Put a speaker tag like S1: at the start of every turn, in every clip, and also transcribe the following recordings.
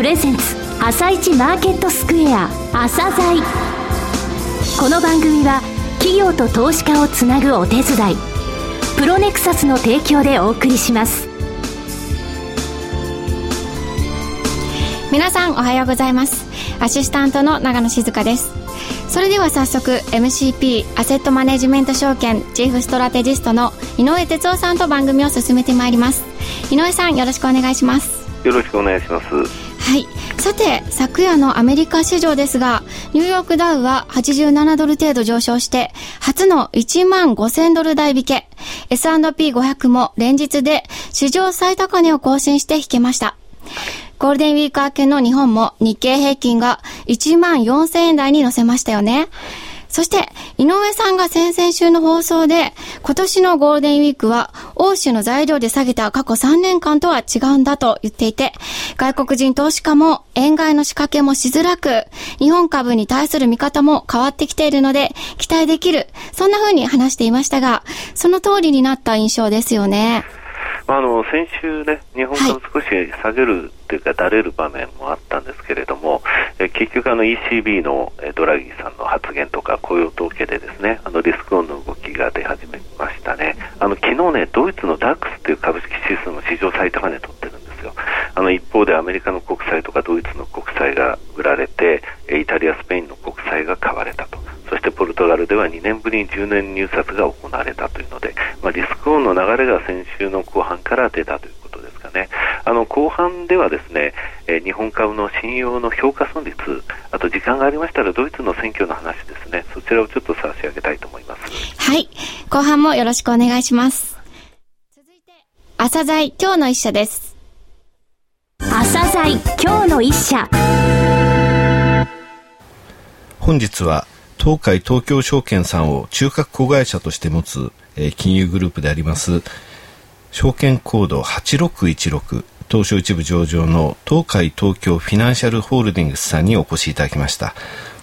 S1: プレゼンツ朝一マーケットスクエア朝鮮。この番組は企業と投資家をつなぐお手伝いプロネクサスの提供でお送りします。
S2: 皆さんおはようございます。アシスタントの長野静香です。それでは早速 MCP アセットマネジメント証券チーフストラテジストの井上哲夫さんと番組を進めてまいります。井上さんよろしくお願いします。
S3: よろしくお願いします
S2: はい。さて昨夜のアメリカ市場ですがニューヨークダウは87ドル程度上昇して初の1万5000ドル台引け。S&P500 も連日で史上最高値を更新して引けました。ゴールデンウィーク明けの日本も日経平均が1万4000円台に乗せましたよね。そして、井上さんが先々週の放送で、今年のゴールデンウィークは、欧州の材料で下げた過去3年間とは違うんだと言っていて、外国人投資家も円買いの仕掛けもしづらく、日本株に対する見方も変わってきているので、期待できる。そんな風に話していましたが、その通りになった印象ですよね。
S3: あの先週ね、日本株少し下げるっていうか、だれる場面もあったんですけれども、え結局あの ECB のドラギさん発言とか雇用統計でですね、あのリスクオンの動きが出始めましたね。あの昨日ね、ドイツのダックスっていう株式指数の史上最高値取ってるんですよ。あの一方でアメリカの国債とかドイツの国債が売られて、イタリア、スペインの国債が買われたと。そしてポルトガルでは2年ぶりに10年入札が行われたというので、まあ、リスクオンの流れが先週の後半から出たとですかね。あの後半ではですね、えー、日本株の信用の評価損率、あと時間がありましたらドイツの選挙の話ですね、そちらをちょっと差し上げたいと思います。
S2: はい。後半もよろしくお願いします。続いて、朝鮮今日の一社です。
S1: 朝鮮今日の一社。
S4: 本日は東海東京証券さんを中核子会社として持つ、えー、金融グループであります証券コード8616東証一部上場の東海東京フィナンシャルホールディングスさんにお越しいただきました。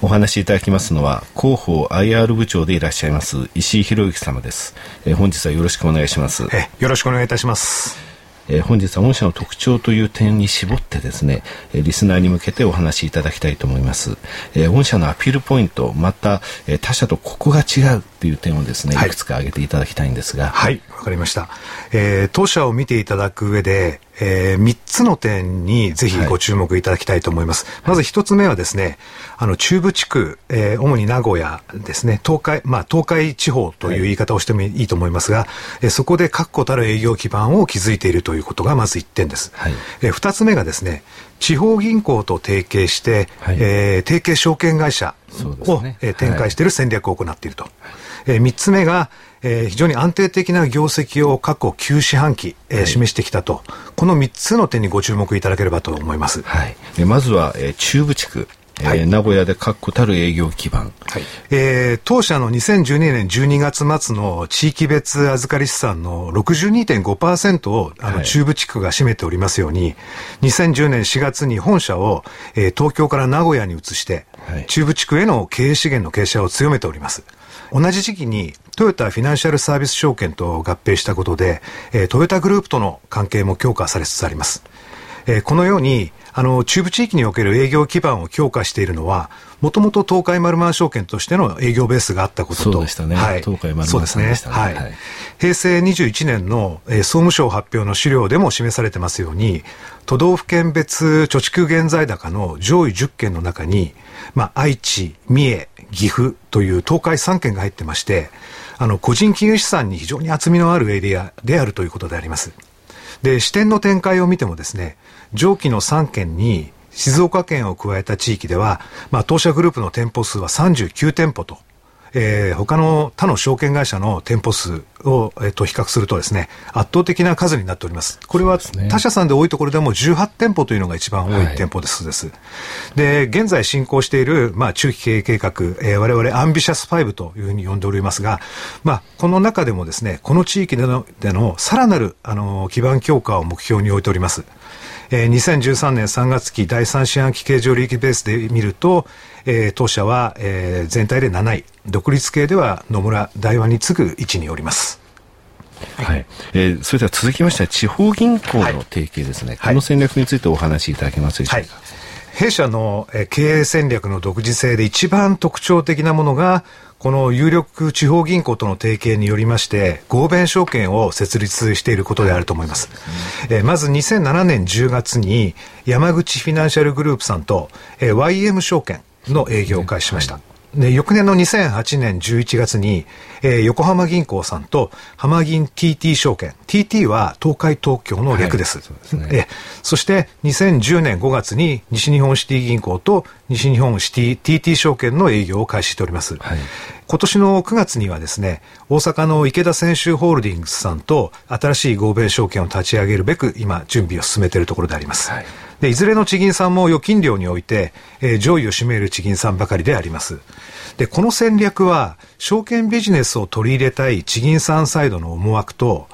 S4: お話しいただきますのは広報 IR 部長でいらっしゃいます石井博之様です、えー、本日はよろしくお願いします。
S5: えよろしくお願いいたします。
S4: えー、本日は御社の特徴という点に絞ってですね、えー、リスナーに向けてお話しいただきたいと思います。えー、御社のアピールポイント、また、えー、他社とここが違うっていう点をですね、いくつか挙げていただきたいんですが。
S5: はい、わ、はい、かりました。えー、当社を見ていただく上で、えー、3つの点にぜひご注目いただきたいと思います。はい、まず1つ目はですね、あの、中部地区、えー、主に名古屋ですね、東海、まあ、東海地方という言い方をしてもいいと思いますが、はい、えー、そこで確固たる営業基盤を築いているということがまず1点です。はい、えー、2つ目がですね、地方銀行と提携して、はい、えー、提携証券会社を、ねえー、展開している戦略を行っていると。はい、えー、3つ目が、えー、非常に安定的な業績を過去9四半期、えー、はい、示してきたと、この3つの点にご注目いただければと思います。
S4: はい、まずは、えー、中部地区。はい、えー、名古屋で確固たる営業基盤、
S5: はい。えー、当社の2012年12月末の地域別預かり資産の62.5%をあの中部地区が占めておりますように、はい、2010年4月に本社を、えー、東京から名古屋に移して、はい、中部地区への経営資源の傾斜を強めております。同じ時期にトヨタフィナンシャルサービス証券と合併したことで、えー、トヨタグループとの関係も強化されつつあります。えー、このように、あの、中部地域における営業基盤を強化しているのは、もともと東海丸満証券としての営業ベースがあったことと。
S4: そうでしたね。はい、東海丸満さんでしたね。
S5: はい。はい、平成21年の、えー、総務省発表の資料でも示されてますように、都道府県別貯蓄現在高の上位10県の中に、まあ、愛知、三重、岐阜という東海3県が入ってまして、あの、個人金融資産に非常に厚みのあるエリアであるということであります。で、視点の展開を見てもですね、上記の3県に静岡県を加えた地域では、まあ、当社グループの店舗数は39店舗と、えー、他の他の証券会社の店舗数を、えー、と比較するとですね、圧倒的な数になっております。これは他社さんで多いところでも18店舗というのが一番多い店舗ですです。はい、で、現在進行している、まあ、中期経営計画、えー、我々アンビシャス5というふうに呼んでおりますが、まあ、この中でもですね、この地域でのでのさらなる、あの、基盤強化を目標に置いております。えー、2013年3月期第3四半期経常利益ベースで見ると、えー、当社は、えー、全体で7位、独立系では野村大和に次ぐ位置におります。
S4: はい。えー、それでは続きまして地方銀行の提携ですね。はい、この戦略についてお話しいただけますでしょうか。はい
S5: 弊社の経営戦略の独自性で一番特徴的なものが、この有力地方銀行との提携によりまして、合弁証券を設立していることであると思います。えまず2007年10月に、山口フィナンシャルグループさんと、え YM 証券の営業を開始しました。で、翌年の2008年11月に、えー、横浜銀行さんと浜銀 TT 証券、TT は東海東京の略です。はい、そね、えそして2010年5月に西日本シティ銀行と西日本シティ TT 証券の営業を開始しております。はい、今年の9月にはですね、大阪の池田泉州ホールディングスさんと新しい合弁証券を立ち上げるべく今準備を進めているところであります。はいで、いずれの地銀さんも預金量において、えー、上位を占める地銀さんばかりであります。で、この戦略は、証券ビジネスを取り入れたい地銀さんサイドの思惑と、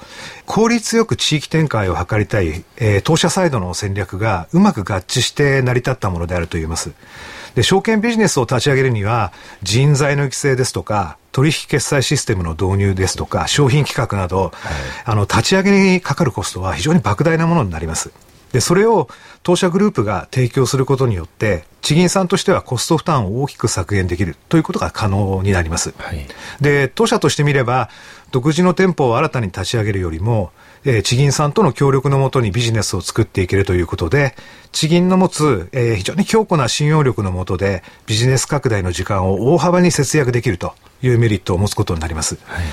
S5: 効率よく地域展開を図りたい、えー、当社サイドの戦略がうまく合致して成り立ったものであると言えます。で、証券ビジネスを立ち上げるには、人材の育成ですとか、取引決済システムの導入ですとか、商品企画など、はい、あの、立ち上げにかかるコストは非常に莫大なものになります。で、それを当社グループが提供することによって、地銀さんとしてはコスト負担を大きく削減できるということが可能になります。はい、で、当社としてみれば、独自の店舗を新たに立ち上げるよりも、えー、地銀さんとの協力のもとにビジネスを作っていけるということで、地銀の持つ、えー、非常に強固な信用力のもとで、ビジネス拡大の時間を大幅に節約できるというメリットを持つことになります。はい、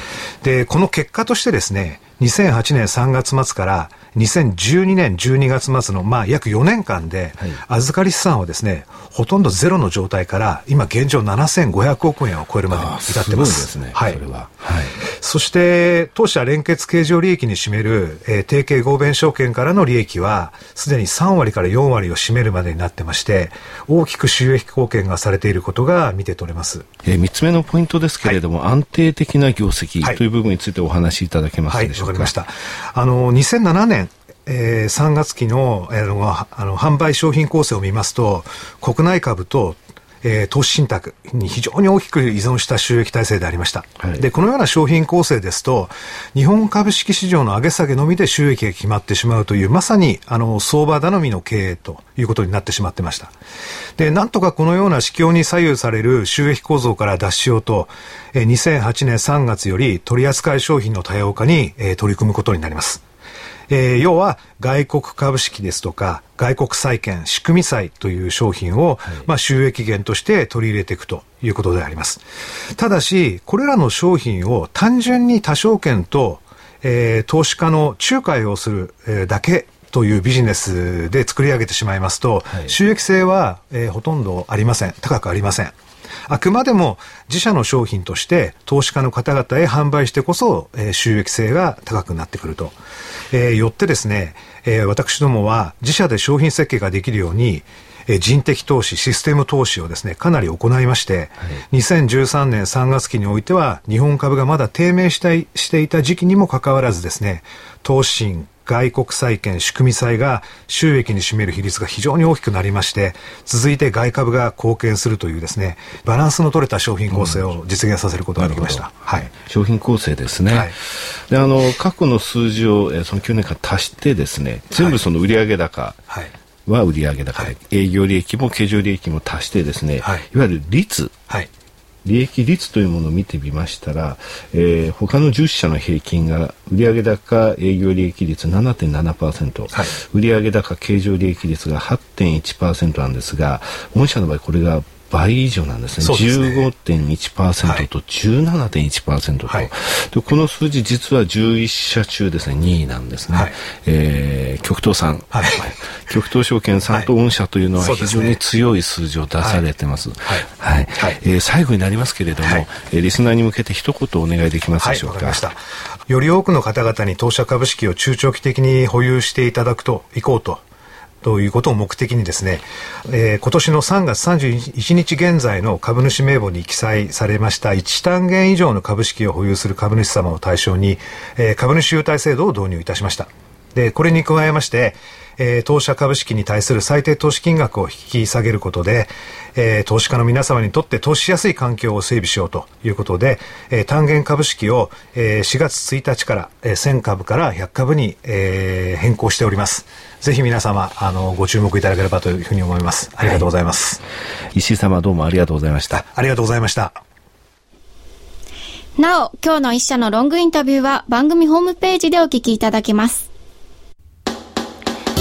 S5: で、この結果としてですね、2008年3月末から2012年12月末の、まあ、約4年間で、預かり資産はですね、ほとんどゼロの状態から、今現状7500億円を超えるまでに至ってます。すね、はい。それは。はい。そして、当社連結経常利益に占める、えー、定型合弁証券からの利益は、すでに3割から4割を占めるまでになってまして、大きく収益貢献がされていることが見て取れます。
S4: えー、3つ目のポイントですけれども、はい、安定的な業績という部分についてお話しいただけますでしょうか。はい、わ、か
S5: りました。あの、2007年、えー、3月期の,、えー、あの販売商品構成を見ますと、国内株と、えー、投資信託に非常に大きく依存した収益体制でありました、はい、でこのような商品構成ですと日本株式市場の上げ下げのみで収益が決まってしまうというまさにあの相場頼みの経営ということになってしまってました。でなんとかこのような市況に左右される収益構造から脱しようと、えー、2008年3月より取扱い商品の多様化に、えー、取り組むことになりますえー、要は外国株式ですとか外国債券仕組み債という商品を、はい、まあ、収益源として取り入れていくということであります。ただし、これらの商品を単純に多証券と、えー、投資家の仲介をする、えー、だけというビジネスで作り上げてしまいますと、はい、収益性は、えー、ほとんどありません。高くありません。あくまでも自社の商品として投資家の方々へ販売してこそ、えー、収益性が高くなってくると。えー、よってですね、えー、私どもは自社で商品設計ができるように、え人的投資、システム投資をですね、かなり行いまして、はい、2013年3月期においては、日本株がまだ低迷したいしていた時期にもかかわらずですね、投信、外国債券仕組み債が収益に占める比率が非常に大きくなりまして、続いて外株が貢献するというですね、バランスの取れた商品構成を実現させることができました。
S4: はい。商品構成ですね。はい、で、あの、過去の数字を、えその9年間足してですね、全部その売上高、はい、は売上高で、はい、営業利益も経常利益も足してですね、はい、いわゆる率、はい、利益率というものを見てみましたら、えー、他の10社の平均が売上高営業利益率7.7%、はい、売上高経常利益率が8.1%なんですが御社の場合これが倍以上なんですね。すね。15.1%と17.1%と、はい、でこの数字実は11社中ですね、2位なんですね。はい、えー、極東さん、はい、極東証券さんと御社というのは非常に強い数字を出されてます。はい。はえー、最後になりますけれども、はい、えー、リスナーに向けて一言お願いできますでしょうか。か
S5: より多くの方々に当社株式を中長期的に保有していただくと、いこうとということを目的にですね、えー、今年の3月31日現在の株主名簿に記載されました1単元以上の株式を保有する株主様を対象に、えー、株主優待制度を導入いたしました。で、これに加えまして、えー、当社株式に対する最低投資金額を引き下げることで、えー、投資家の皆様にとって投資しやすい環境を整備しようということで、えー、単元株式を、えー、4月1日から、えー、1000株から100株に、えー、変更しております。ぜひ皆様、あの、ご注目いただければというふうに思います。ありがとうございます。は
S4: い、石井様どうもありがとうございました。
S5: ありがとうございました。
S2: なお、今日の一社のロングインタビューは番組ホームページでお聞きいただけます。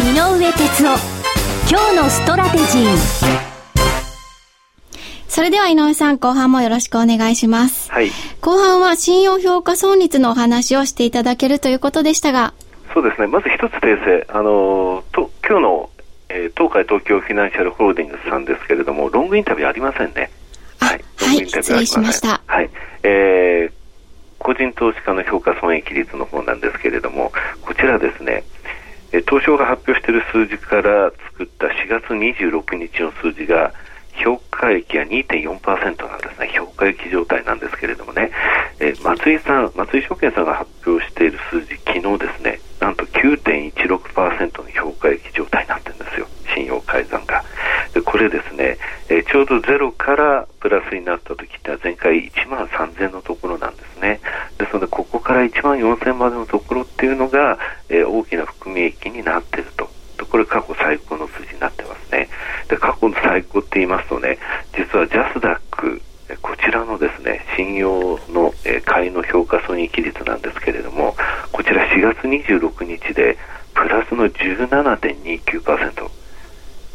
S1: 井上哲夫今日のストラテジー
S2: それでは井上さん、後半もよろしくお願いします。
S3: はい。
S2: 後半は信用評価損率のお話をしていただけるということでしたが。
S3: そうですね。まず一つ訂正。あの、と今日の、えー、東海東京フィナンシャルホールディングスさんですけれども、ロングインタビューありませんね。
S2: はい。はい、失礼しました。
S3: はい。えー、個人投資家の評価損益率の方なんですけれども、こちらですね、え東証が発表している数字から作った4月26日の数字が評価益が2.4%なんですね。評価益状態なんですけれどもね、え松井さん松井証券さんが発表している数字昨日ですね。なんと9.16%の評価益状態になってるんですよ。信用改ざんが。でこれですね、えちょうどゼロからプラスになった時って前回1万3000のところなんですね。ですのでここから1万4000までのところっていうのが、え大きな含み益になってると。これ過去最高の数字になってますね。で、過去の最高って言いますとね、実はジャスダック、こちらのですね、信用の、え買いの評価損益率なんですけれども、こちら4月26日でプラスの17.29%。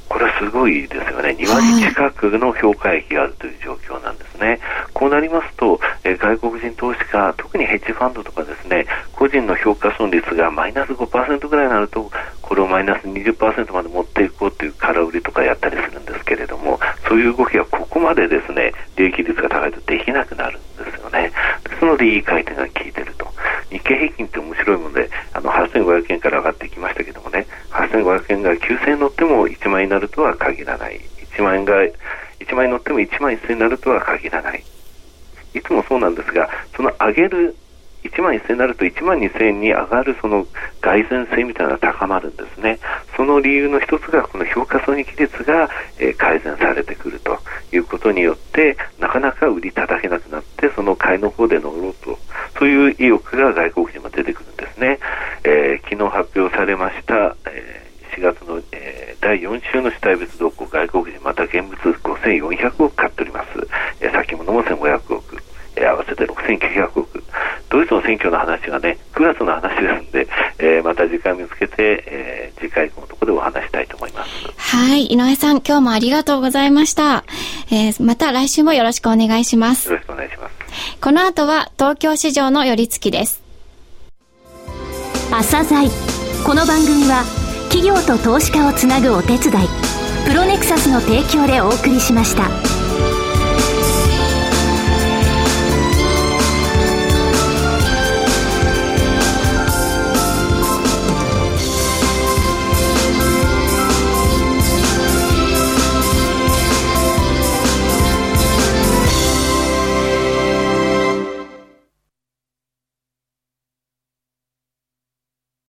S3: これはすごいですよね、2割近くの評価益があるという状況なんですね。こうなりますと、え、外国人投資家、特にヘッジファンドとかですね、個人の評価損率がマイナス5%ぐらいになると、これをマイナス20%まで持っていこうという空売りとかやったりするんですけれども、そういう動きがここまでですね、利益率が高いとできなくなるんですよね。ですので、いい回転が効いてると。日経平均って面白いもので、あの、8500円から上がってきましたけどもね、8500円が9000円乗っても1万円になるとは限らない。1万円が、1万円乗っても1万1000円になるとは限らない。いつもそうなんですが、その上げる1万1000円になると1万2000円に上がるその蓋然性みたいなのが高まるんですね。その理由の一つがこの評価損益率が、改善されてくるということによってなかなか売り叩けなくなってその買いの方で乗ろうとそういう意欲が外国人も出てくるんですね。えー、昨日発表されました、えー、4月の、えー、第4週の主体別動向外国人また現物5400億買っております。えー、先物も1500億。えー、合わせて6900億。ドイツの選挙の話がね、9月の話ですんで、えー、また時間見つけて、えー、次回このところでお話したいと思います。
S2: はい。井上さん、今日もありがとうございました。えー、また来週もよろしくお願いします。
S3: よろしくお願いします。
S2: この後は東京市場の寄り付きです。
S1: 朝鮮この番組は企業と投資家をつなぐお手伝いプロネクサスの提供でお送りしました。